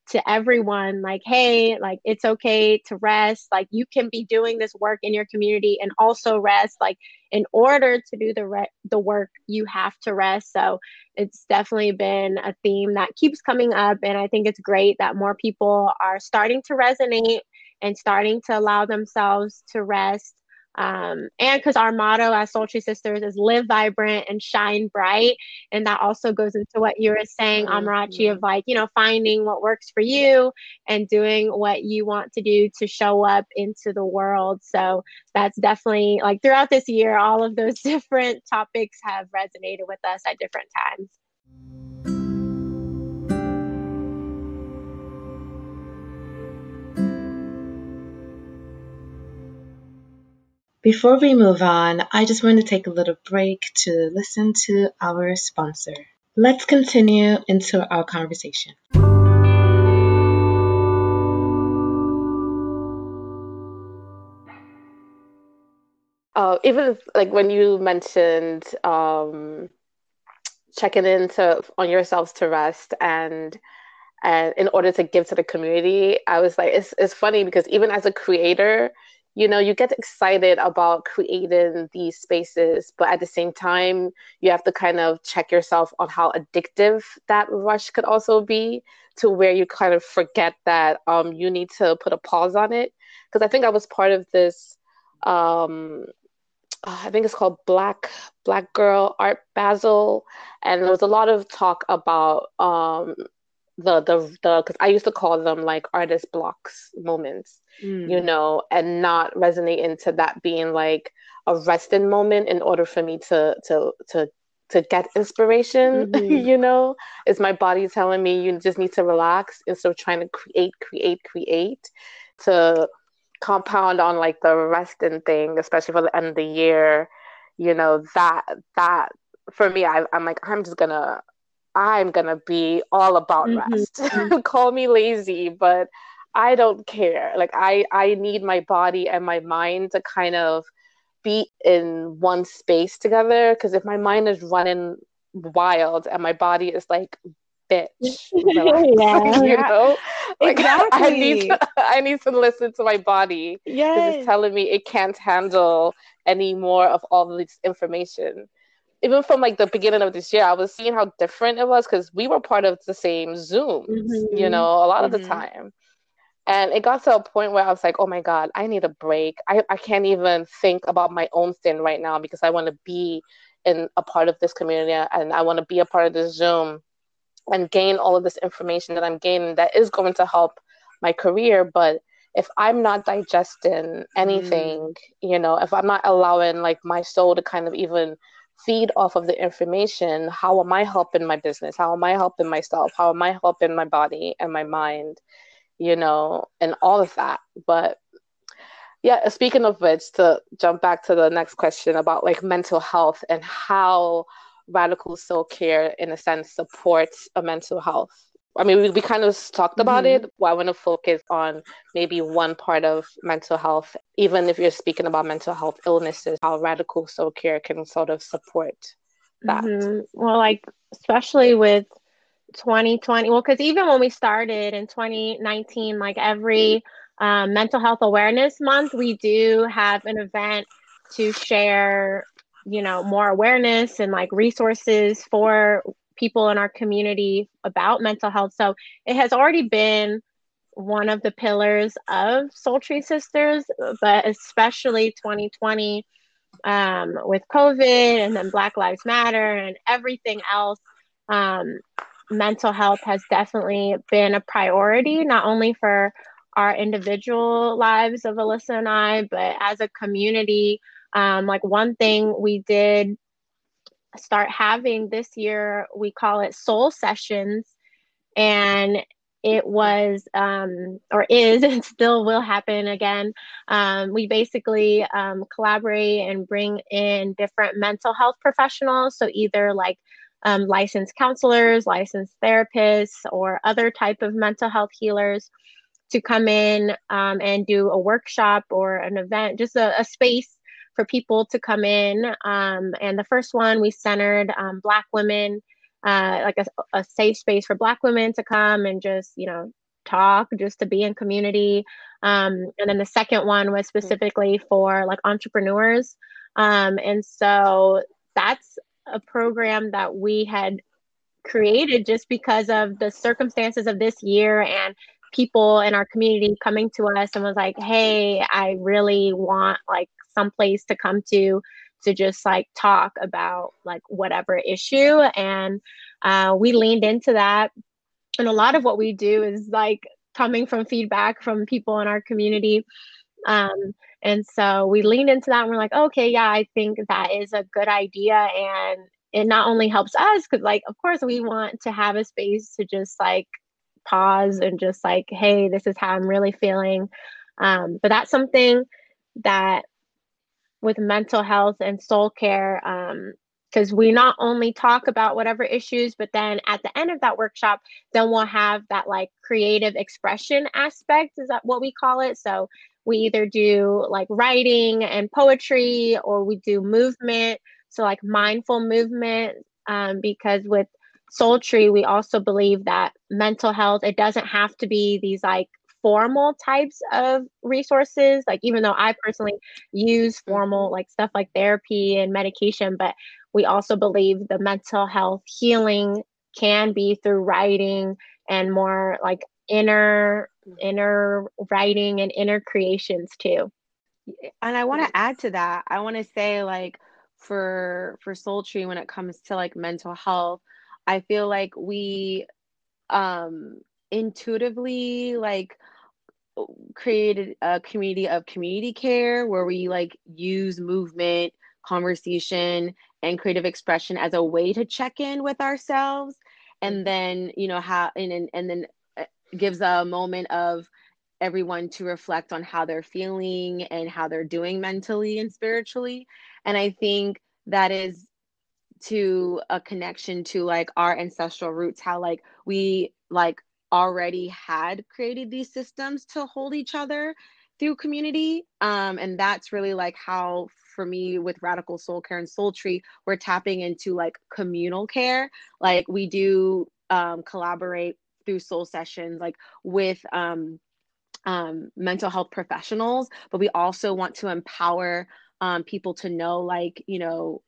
to everyone like hey like it's okay to rest. Like you can be doing this work in your community and also rest. Like in order to do the re- the work you have to rest. So it's definitely been a theme that keeps coming up and i think it's great that more people are starting to resonate and starting to allow themselves to rest um, and because our motto as Soultry Sisters is live vibrant and shine bright. And that also goes into what you were saying, mm-hmm. Amarachi, of like, you know, finding what works for you and doing what you want to do to show up into the world. So that's definitely like throughout this year, all of those *laughs* different topics have resonated with us at different times. Before we move on, I just want to take a little break to listen to our sponsor. Let's continue into our conversation. Uh, even like when you mentioned um, checking in to, on yourselves to rest and and in order to give to the community, I was like, it's it's funny because even as a creator, you know you get excited about creating these spaces but at the same time you have to kind of check yourself on how addictive that rush could also be to where you kind of forget that um, you need to put a pause on it. Because i think i was part of this um, i think it's called black black girl art basel and there was a lot of talk about um, the the the because I used to call them like artist blocks moments, mm. you know, and not resonate into that being like a resting moment in order for me to to to to get inspiration, *laughs* mm-hmm. you know, is my body telling me you just need to relax instead of trying to create, create, create to compound on like the resting thing, especially for the end of the year, you know, that that for me I, I'm like, I'm just gonna I'm gonna be all about mm-hmm. rest. *laughs* Mm-hmm. Call me lazy, but I don't care. Like I I need my body and my mind to kind of be in one space together because if my mind is running wild and my body is like bitch *laughs* yeah. *laughs* you know like exactly. I need to I need to listen to my body because it's telling me it can't handle any more of all this information even from like the beginning of this year, I was seeing how different it was because we were part of the same Zoom, mm-hmm. you know, a lot mm-hmm. of the mm-hmm. time. And it got to a point where I was like, oh my God, I need a break. I, I can't even think about my own thing right now because I want to be in a part of this community and I want to be a part of this Zoom and gain all of this information that I'm gaining that is going to help my career. But if I'm not digesting anything, mm. you know, if I'm not allowing like my soul to kind of even feed off of the information, how am I helping my business? How am I helping myself? How am I helping my body and my mind? You know, and all of that. But yeah, speaking of which, to jump back to the next question about like mental health and how radical soul care, in a sense, supports a mental health. I mean, we, we kind of talked about mm-hmm. it. But I want to focus on maybe one part of mental health, even if you're speaking about mental health illnesses, how radical soul care can sort of support that. Mm-hmm. Well, like, especially with 2020, well, because even when we started in 2019, like every um, mental health awareness month, we do have an event to share, you know, more awareness and like resources for people in our community about mental health. So it has already been one of the pillars of Soultry Sisters, but especially 2020 um, with COVID and then Black Lives Matter and everything else. Um, mental health has definitely been a priority, not only for our individual lives of Alyssa and I, but as a community. Um, like one thing we did start having this year, we call it soul sessions. And it was um, or is *laughs* and still will happen again. Um, we basically um, collaborate and bring in different mental health professionals. So either like um, licensed counselors, licensed therapists, or other type of mental health healers to come in um, and do a workshop or an event, just a, a space for people to come in. Um, and the first one we centered um, Black women, uh, like a, a, safe space for Black women to come and just, you know, talk, just to be in community. Um, and then the second one was mm-hmm. specifically for like entrepreneurs. Um, and so that's a program that we had created just because of the circumstances of this year and people in our community coming to us and was like, hey, I really want like some place to come to to just like talk about like whatever issue. And uh, we leaned into that. And a lot of what we do is like coming from feedback from people in our community. Um, and so we leaned into that and we're like okay yeah i think that is a good idea. And it not only helps us because like of course we want to have a space to just like pause and just like hey this is how i'm really feeling. Um, but that's something that with mental health and soul care because um, we not only talk about whatever issues but then at the end of that workshop then we'll have that like creative expression aspect is that what we call it? So we either do like writing and poetry or we do movement. So like mindful movement um, because with soultry we also believe that mental health it doesn't have to be these like formal types of resources. Like even though i personally use formal like stuff like therapy and medication but we also believe the mental health healing can be through writing and more like inner inner writing and inner creations too. And i want to add to that. I want to say like for for soultry when it comes to like mental health i feel like we um intuitively like created a community of community care where we like use movement, conversation, and creative expression as a way to check in with ourselves. And then, you know, how, and, and, and then uh, gives a moment of everyone to reflect on how they're feeling and how they're doing mentally and spiritually. And I think that is to a connection to like our ancestral roots, how like we like already had created these systems to hold each other through community. Um, and that's really like how, for me, with Radical Soul Care and Soultry, we're tapping into like communal care. Like we do um, collaborate through soul sessions, like with um, um, mental health professionals, but we also want to empower um, people to know, like, you know,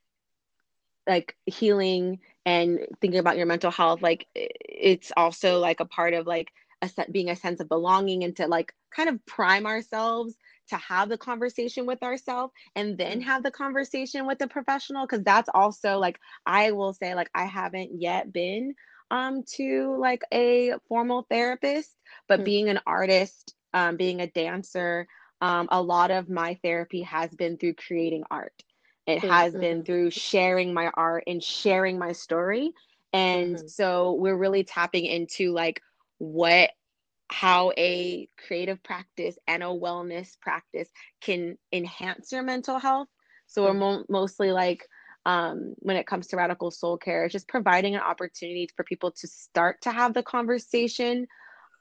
like healing and thinking about your mental health like it's also like a part of like a set being a sense of belonging and to like kind of prime ourselves to have the conversation with ourselves and then have the conversation with the professional because that's also like i will say like i haven't yet been um to like a formal therapist but mm-hmm. being an artist um, being a dancer um, a lot of my therapy has been through creating art it mm-hmm. has been through sharing my art and sharing my story and mm-hmm. so we're really tapping into like what how a creative practice and a wellness practice can enhance your mental health. So we're mm-hmm. mo- mostly like um, when it comes to radical soul care, it's just providing an opportunity for people to start to have the conversation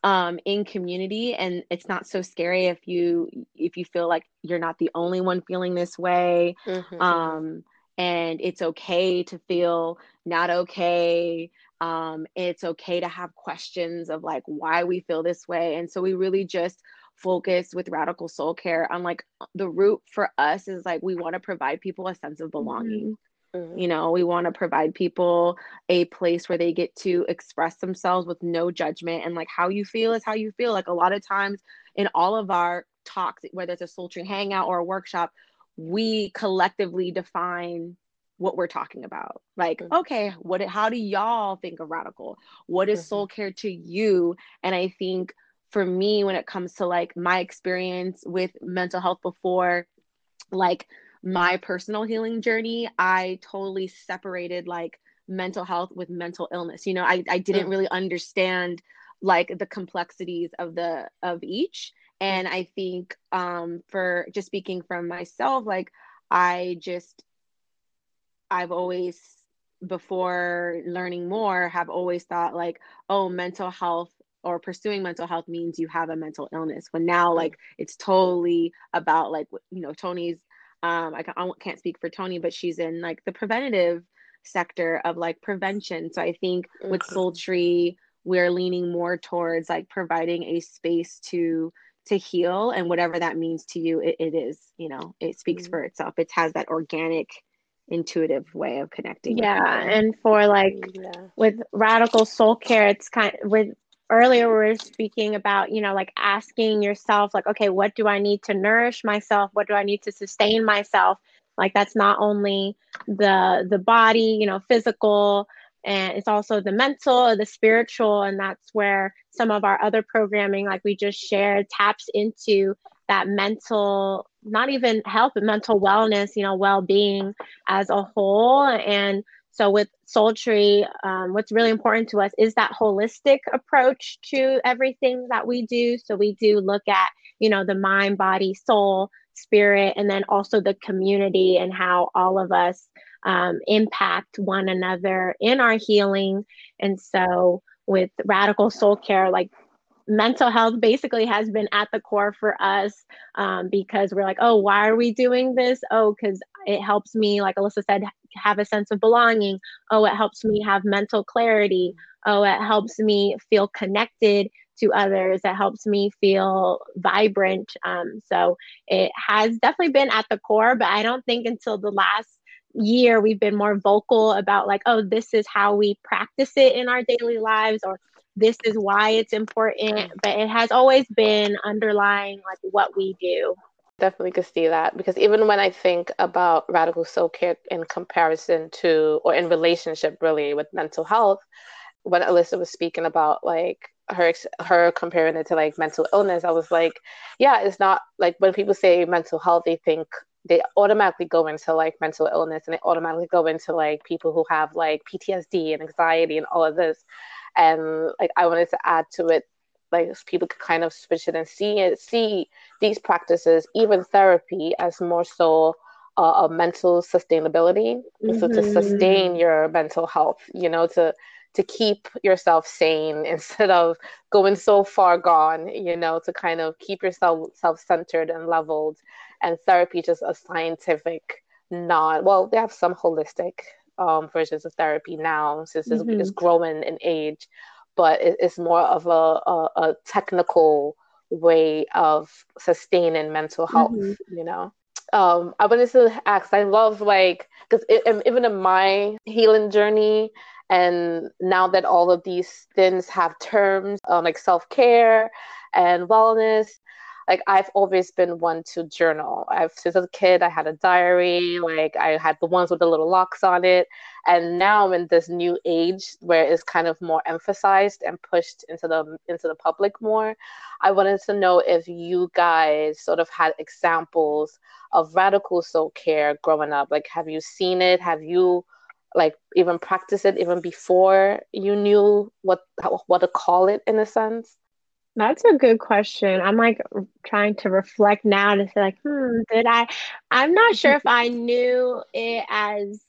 um, in community, and it's not so scary if you if you feel like you're not the only one feeling this way. Mm-hmm. Um, and it's okay to feel not okay um, it's okay to have questions of like why we feel this way and so we really just focus with radical soul care on like the root for us is like we want to provide people a sense of mm-hmm. belonging mm-hmm. You know we want to provide people a place where they get to express themselves with no judgment and like how you feel is how you feel like a lot of times in all of our talks whether it's a soultry hangout or a workshop we collectively define what we're talking about. Like, mm-hmm. okay, what how do y'all think of radical? What is mm-hmm. soul care to you? And I think for me when it comes to like my experience with mental health before like my personal healing journey, I totally separated like mental health with mental illness. You know, I I didn't mm-hmm. really understand like the complexities of the of each and i think um for just speaking from myself like i just I've always before learning more have always thought like oh mental health or pursuing mental health means you have a mental illness when now mm. like it's totally about like you know Toni's um I, can't speak for Toni but she's in like the preventative sector of like prevention so i think with mm-hmm. soultry we're leaning more towards like providing a space to to heal and whatever that means to you it, it is you know it speaks mm-hmm. for itself it has that organic intuitive way of connecting yeah and for like yeah. with radical soul care it's kind of, with earlier we were speaking about you know like asking yourself like okay what do i need to nourish myself? What do i need to sustain myself? Like that's not only the the body you know physical and it's also the mental the spiritual and that's where some of our other programming like we just shared taps into that mental not even health but mental wellness you know well-being as a whole. And so with soultry um, what's really important to us is that holistic approach to everything that we do so we do look at you know the mind body soul spirit and then also the community and how all of us um, impact one another in our healing and so with radical soul care like mental health basically has been at the core for us um, because we're like, oh, why are we doing this? Oh, because it helps me, like Alyssa said, have a sense of belonging. Oh, it helps me have mental clarity. Oh, it helps me feel connected to others. It helps me feel vibrant. Um, so it has definitely been at the core, but I don't think until the last year we've been more vocal about like oh this is how we practice it in our daily lives or this is why it's important, but it has always been underlying like what we do. Definitely could see that because even when I think about radical soul care in comparison to or in relationship really with mental health, when Alyssa was speaking about like her her comparing it to like mental illness, I was like, yeah, it's not like when people say mental health, they think they automatically go into like mental illness and they automatically go into like people who have like PTSD and anxiety and all of this. And like I wanted to add to it like people could kind of switch it and see it see these practices even therapy as more so uh, a mental sustainability mm-hmm. so to mm-hmm. sustain your mental health you know to to keep yourself sane *laughs* instead of going so far gone you know to kind of keep yourself self-centered and leveled and therapy just a scientific not well they have some holistic um, versions of therapy now since mm-hmm. it's, it's growing in age, but it, it's more of a, a, a, technical way of sustaining mental health, mm-hmm. you know. Um, I wanted to ask, I love like, because even in my healing journey And now that all of these things have terms um, like self care and wellness, like I've always been one to journal. I've since a kid I had a diary, like I had the ones with the little locks on it. And now I'm in this new age where it's kind of more emphasized and pushed into the into the public more. I wanted to know if you guys sort of had examples of radical soul care growing up. Like have you seen it? Have you like even practiced it even before you knew what what to call it in a sense? That's a good question. I'm like trying to reflect now to say like, hmm, did I? I'm not sure if I knew it as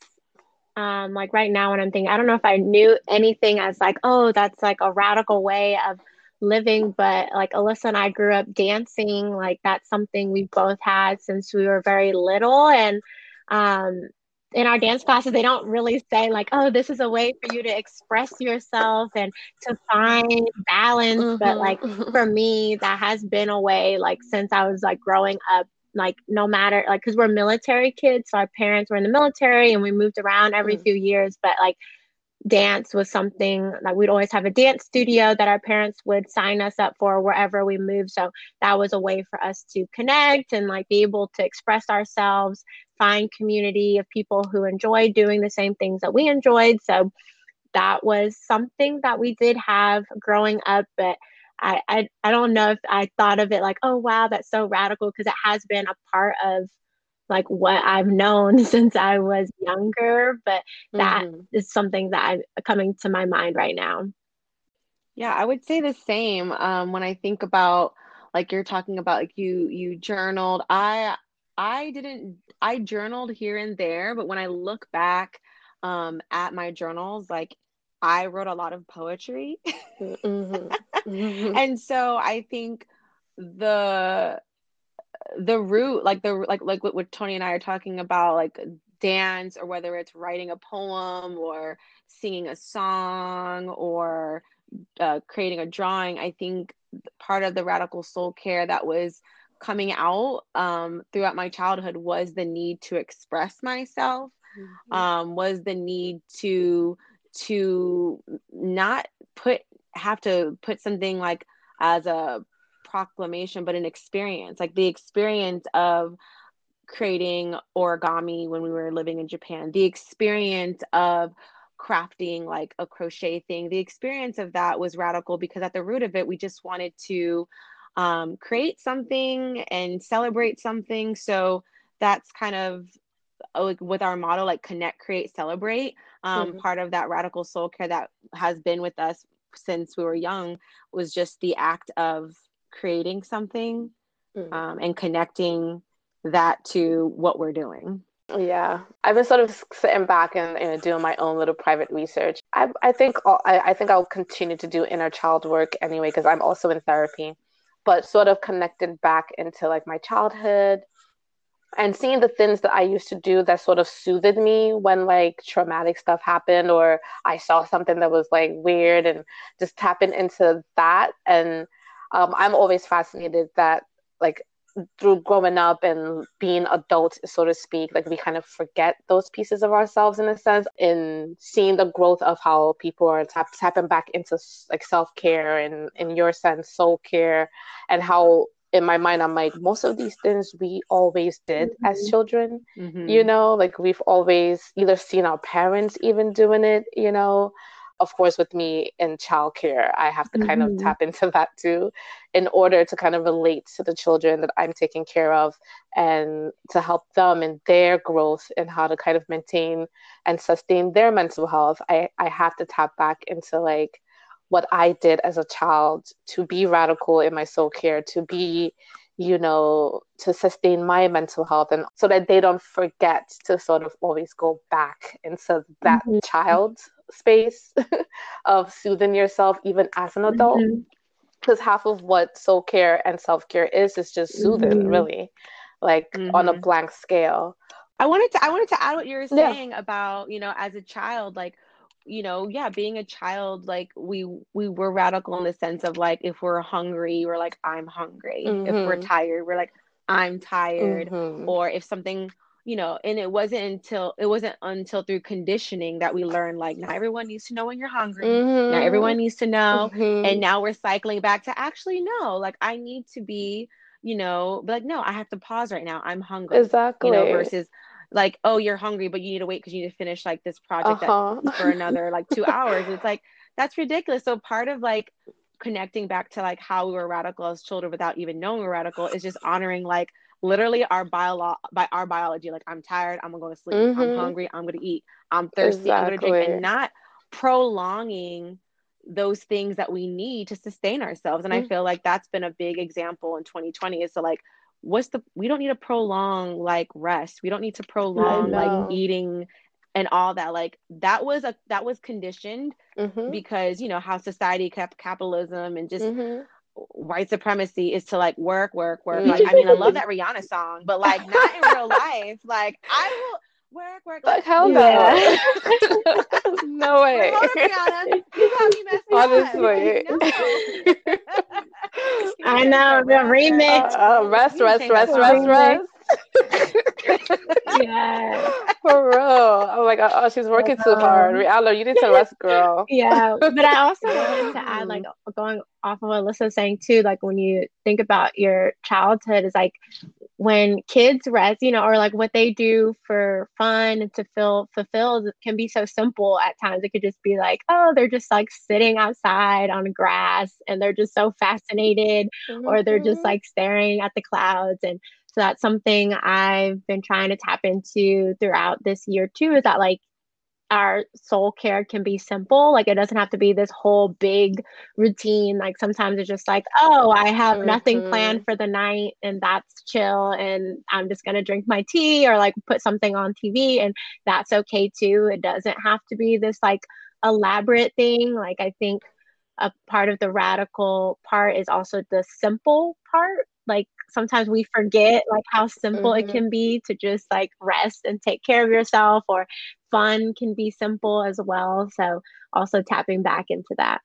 um like right now when I'm thinking, I don't know if I knew anything as like, oh, that's like a radical way of living, but like Alyssa and I grew up dancing, like that's something we both had since we were very little. And um in our dance classes, they don't really say like, "Oh, this is a way for you to express yourself and to find balance." Mm-hmm. But like for me, that has been a way like since I was like growing up. Like no matter like because we're military kids, so our parents were in the military and we moved around every mm-hmm. few years. But like dance was something like we'd always have a dance studio that our parents would sign us up for wherever we moved. So that was a way for us to connect and like be able to express ourselves find community of people who enjoy doing the same things that we enjoyed. So that was something that we did have growing up but I, I, I don't know if I thought of it like, oh wow, that's so radical because it has been a part of like what I've known *laughs* since I was younger, but that mm-hmm. is something that I'm coming to my mind right now. Yeah, I would say the same. Um, when I think about like you're talking about like you you journaled. I I didn't I journaled here and there, but when I look back um, at my journals, like I wrote a lot of poetry. *laughs* mm-hmm. Mm-hmm. and so I think the the root like the like like what Toni and i are talking about like dance or whether it's writing a poem or singing a song or uh, creating a drawing i think part of the radical soul care that was coming out um, throughout my childhood was the need to express myself mm-hmm. um, was the need to to not put have to put something like as a proclamation, but an experience, like the experience of creating origami when we were living in Japan, the experience of crafting like a crochet thing. The experience of that was radical because at the root of it, we just wanted to um, create something and celebrate something. So that's kind of uh, like with our model, like connect, create, celebrate. Um, mm-hmm. Part of that radical soul care that has been with us since we were young was just the act of creating something mm-hmm. um, and connecting that to what we're doing. Yeah, I've been sort of sitting back and, and doing my own little private research. I, I think I'll, I, I think I'll continue to do inner child work anyway because I'm also in therapy, but sort of connected back into like my childhood and seeing the things that I used to do that sort of soothed me when like traumatic stuff happened or I saw something that was like weird and just tapping into that and um, I'm always fascinated that like through growing up and being adults, so to speak, like we kind of forget those pieces of ourselves in a sense. In seeing the growth of how people are tap- tapping back into like self care and, in your sense, soul care, and how in my mind I'm like most of these things we always did mm-hmm. as children. Mm-hmm. You know, like we've always either seen our parents even doing it. You know, of course with me in childcare i have to kind mm-hmm. of tap into *laughs* that too in order to kind of relate to the children that i'm taking care of and to help them in their growth and how to kind of maintain and sustain their mental health i i have to tap back into like what i did as a child to be radical in my soul care to be you know, to sustain my mental health and so that they don't forget to sort of always go back into that mm-hmm. child space *laughs* of soothing yourself even as an adult. Because mm-hmm. half of what soul care and self care is is just soothing, mm-hmm. really, like on a mm-hmm. blank scale. I wanted to I wanted to add what you were saying yeah. about, you know, as a child, like you know yeah being a child like we we were radical in the sense of like if we're hungry we're like i'm hungry mm-hmm. if we're mm-hmm. tired we're like i'm tired mm-hmm. or if something you know, and it wasn't until it wasn't until through conditioning that we learned like not everyone needs to know when you're hungry. Mm-hmm. Not everyone needs to know. Mm-hmm. And now we're cycling back to actually no, like I need to be, you know, like no, I have to pause right now. I'm hungry. Exactly. You know, versus like, oh, you're hungry, but you need to wait because you need to finish like this project uh-huh. *laughs* for another like two *laughs* hours. It's like that's ridiculous. So part of like connecting back to like how we were radical as children without even knowing we are radical is just honoring like literally our bio by our biology. Like I'm tired, I'm gonna go to sleep. Mm-hmm. I'm hungry, I'm gonna eat. I'm thirsty, exactly. I'm gonna drink, and not prolonging those things that we need to sustain ourselves. And mm-hmm. I feel like that's been a big example in 2020 is to like, what's the we don't need to prolong like rest. We don't need to prolong like eating and all that like that was a that was conditioned mm-hmm. because you know how society kept capitalism and just mm-hmm white supremacy is to like work, work, work. Like, I mean, I love *laughs* that Rihanna song, but like not in real life. Like, I will work, work. Like, hell *laughs* no. Yeah. no way. Rihanna. You got me messed Honestly. No. *laughs* I know the remix. Uh, uh, rest, rest, rest, rest, rest yeah. For real. Oh my god. Oh, she's working too hard. Rihanna, you need to rest, girl. *laughs* yeah. But I also wanted to add, like, going off of what Alyssa was saying too, like when you think about your childhood, is like when kids rest, you know, or like what they do for fun and to feel fulfilled can be so simple at times. It could just be like, oh, they're just like sitting outside on grass and they're just so fascinated, mm-hmm. or they're just mm-hmm. like staring at the clouds. And so that's something I've been trying to tap into throughout this year too is that like our soul care can be simple. Like it doesn't have to be this whole big routine. Like sometimes it's just like, oh, I have mm-hmm. nothing planned for the night and that's chill and I'm just going to drink my tea or like put something on TV and that's okay too. It doesn't have to be this like elaborate thing. Like I think a part of the radical part is also the simple part like sometimes we forget like how simple mm-hmm. it can be to just like rest and take care of yourself or fun can be simple as well. So also tapping back into that.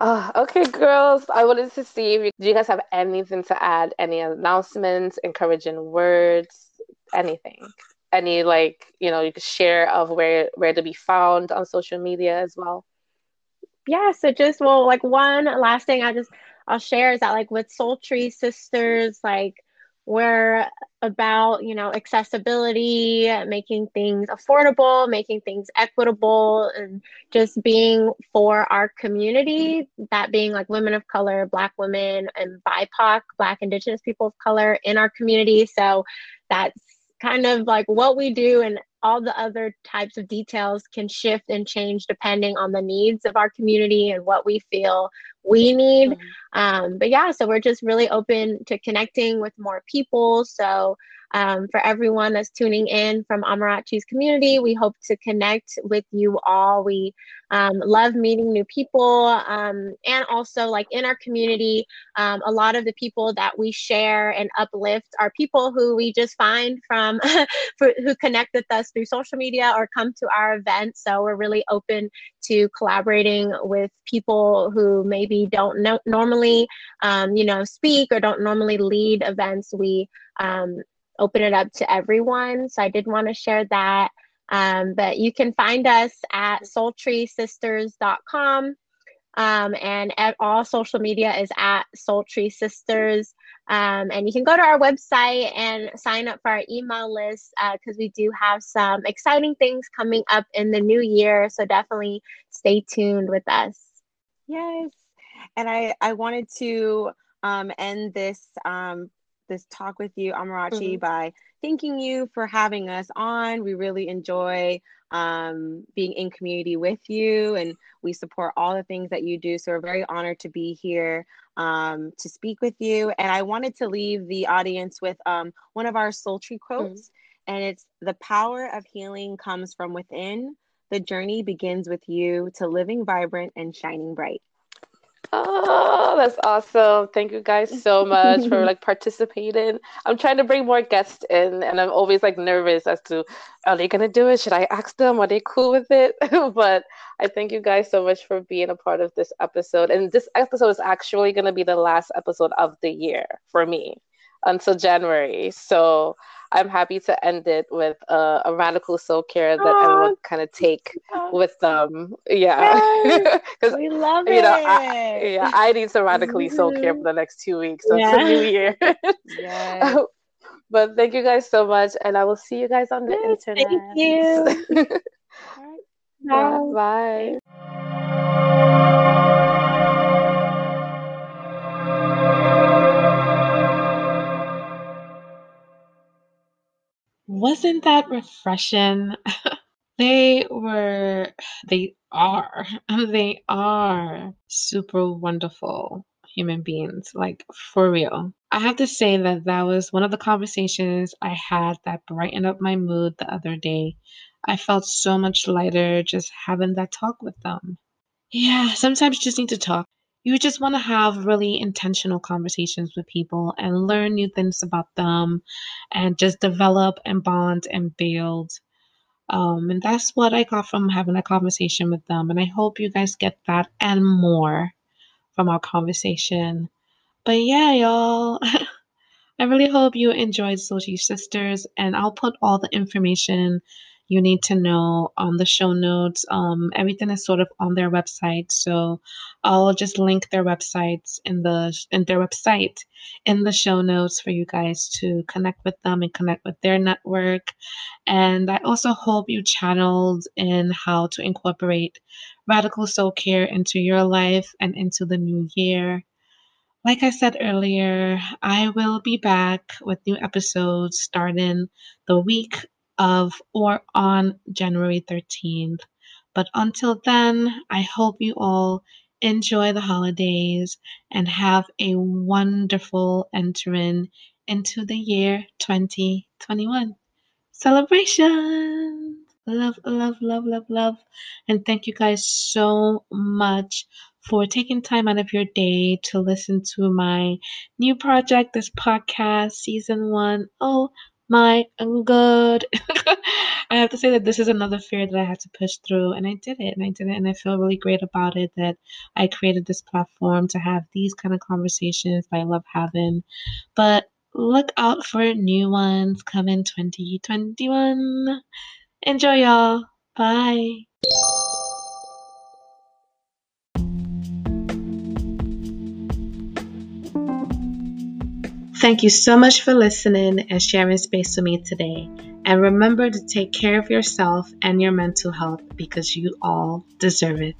Uh, okay girls i wanted to see if you, do you guys have anything to add? Any announcements encouraging words anything? Any like you know you could share of where where to be found on social media as well? Yeah so just well like one last thing i just I'll share is that like with Soultry Sisters, like we're about you know accessibility making things affordable making things equitable and just being for our community that being like women of color black women and bipoc black indigenous people of color in our community. So that's kind of like what we do and all the other types of details can shift and change depending on the needs of our community and what we feel we need. Mm-hmm. Um, but yeah, so we're just really open to connecting with more people. So um, for everyone that's tuning in from Amarachi's community. We hope to connect with you all. We um, love meeting new people um, and also like in our community, um, a lot of the people that we share and uplift are people who we just find from *laughs* for, who connect with us through social media or come to our events. So we're really open to collaborating with people who maybe don't know, normally, um, you know, speak or don't normally lead events. We um, open it up to everyone. So I did want to share that. Um, but you can find us at soultrysisters.com. Um, and at all social media is at Soultry Sisters. Um, and you can go to our website and sign up for our email list because uh, we do have some exciting things coming up in the new year. So definitely stay tuned with us. Yes. And I, I wanted to um, end this um, this talk with you, Amarachi, mm-hmm. by thanking you for having us on. We really enjoy um, being in community with you, and we support all the things that you do. So we're very honored to be here um, to speak with you. And I wanted to leave the audience with um, one of our Soultry quotes, mm-hmm. and it's the power of healing comes from within. The journey begins with you to living vibrant and shining bright. Oh, that's awesome. Thank you guys so much for like *laughs* participating. I'm trying to bring more guests in and I'm always like nervous as to are they gonna do it? Should I ask them? Are they cool with it? *laughs* but I thank you guys so much for being a part of this episode. And this episode is actually gonna be the last episode of the year for me. Until January. So I'm happy to end it with uh, a radical soul care that Aww. everyone kind of take with them. Yeah, because *laughs* we love you it. know, I, yeah, I need some radically soul care for the next two weeks. So yeah. it's a new year. yeah. *laughs* but thank you guys so much, and I will see you guys on the yes, internet. Thank you. *laughs* Bye. Bye. Wasn't that refreshing? *laughs* they were, they are, *laughs* they are super wonderful human beings, like for real. I have to say that that was one of the conversations I had that brightened up my mood the other day. I felt so much lighter just having that talk with them. Yeah, sometimes you just need to talk you just want to have really intentional conversations with people and learn new things about them and just develop and bond and build. Um, and that's what I got from having a conversation with them. And I hope you guys get that and more from our conversation. But yeah, y'all, *laughs* I really hope you enjoyed Soultry Sisters. And I'll put all the information you need to know on the show notes. Um, everything is sort of on their website, so I'll just link their websites in the in their website in the show notes for you guys to connect with them and connect with their network. And I also hope you channeled in how to incorporate radical soul care into your life and into the new year. Like I said earlier, I will be back with new episodes starting the week of or on January 13th. But until then, I hope you all enjoy the holidays and have a wonderful entering into the year 2021. Celebration! Love, love, love, love, love. And thank you guys so much for taking time out of your day to listen to my new project, this podcast, season one. Oh, my good. *laughs* I have to say that this is another fear that I had to push through, and I did it, and I did it, and I feel really great about it that I created this platform to have these kind of conversations that I love having. But look out for new ones coming 2021. Enjoy, y'all. Bye. Thank you so much for listening and sharing space with me today. And remember to take care of yourself and your mental health because you all deserve it.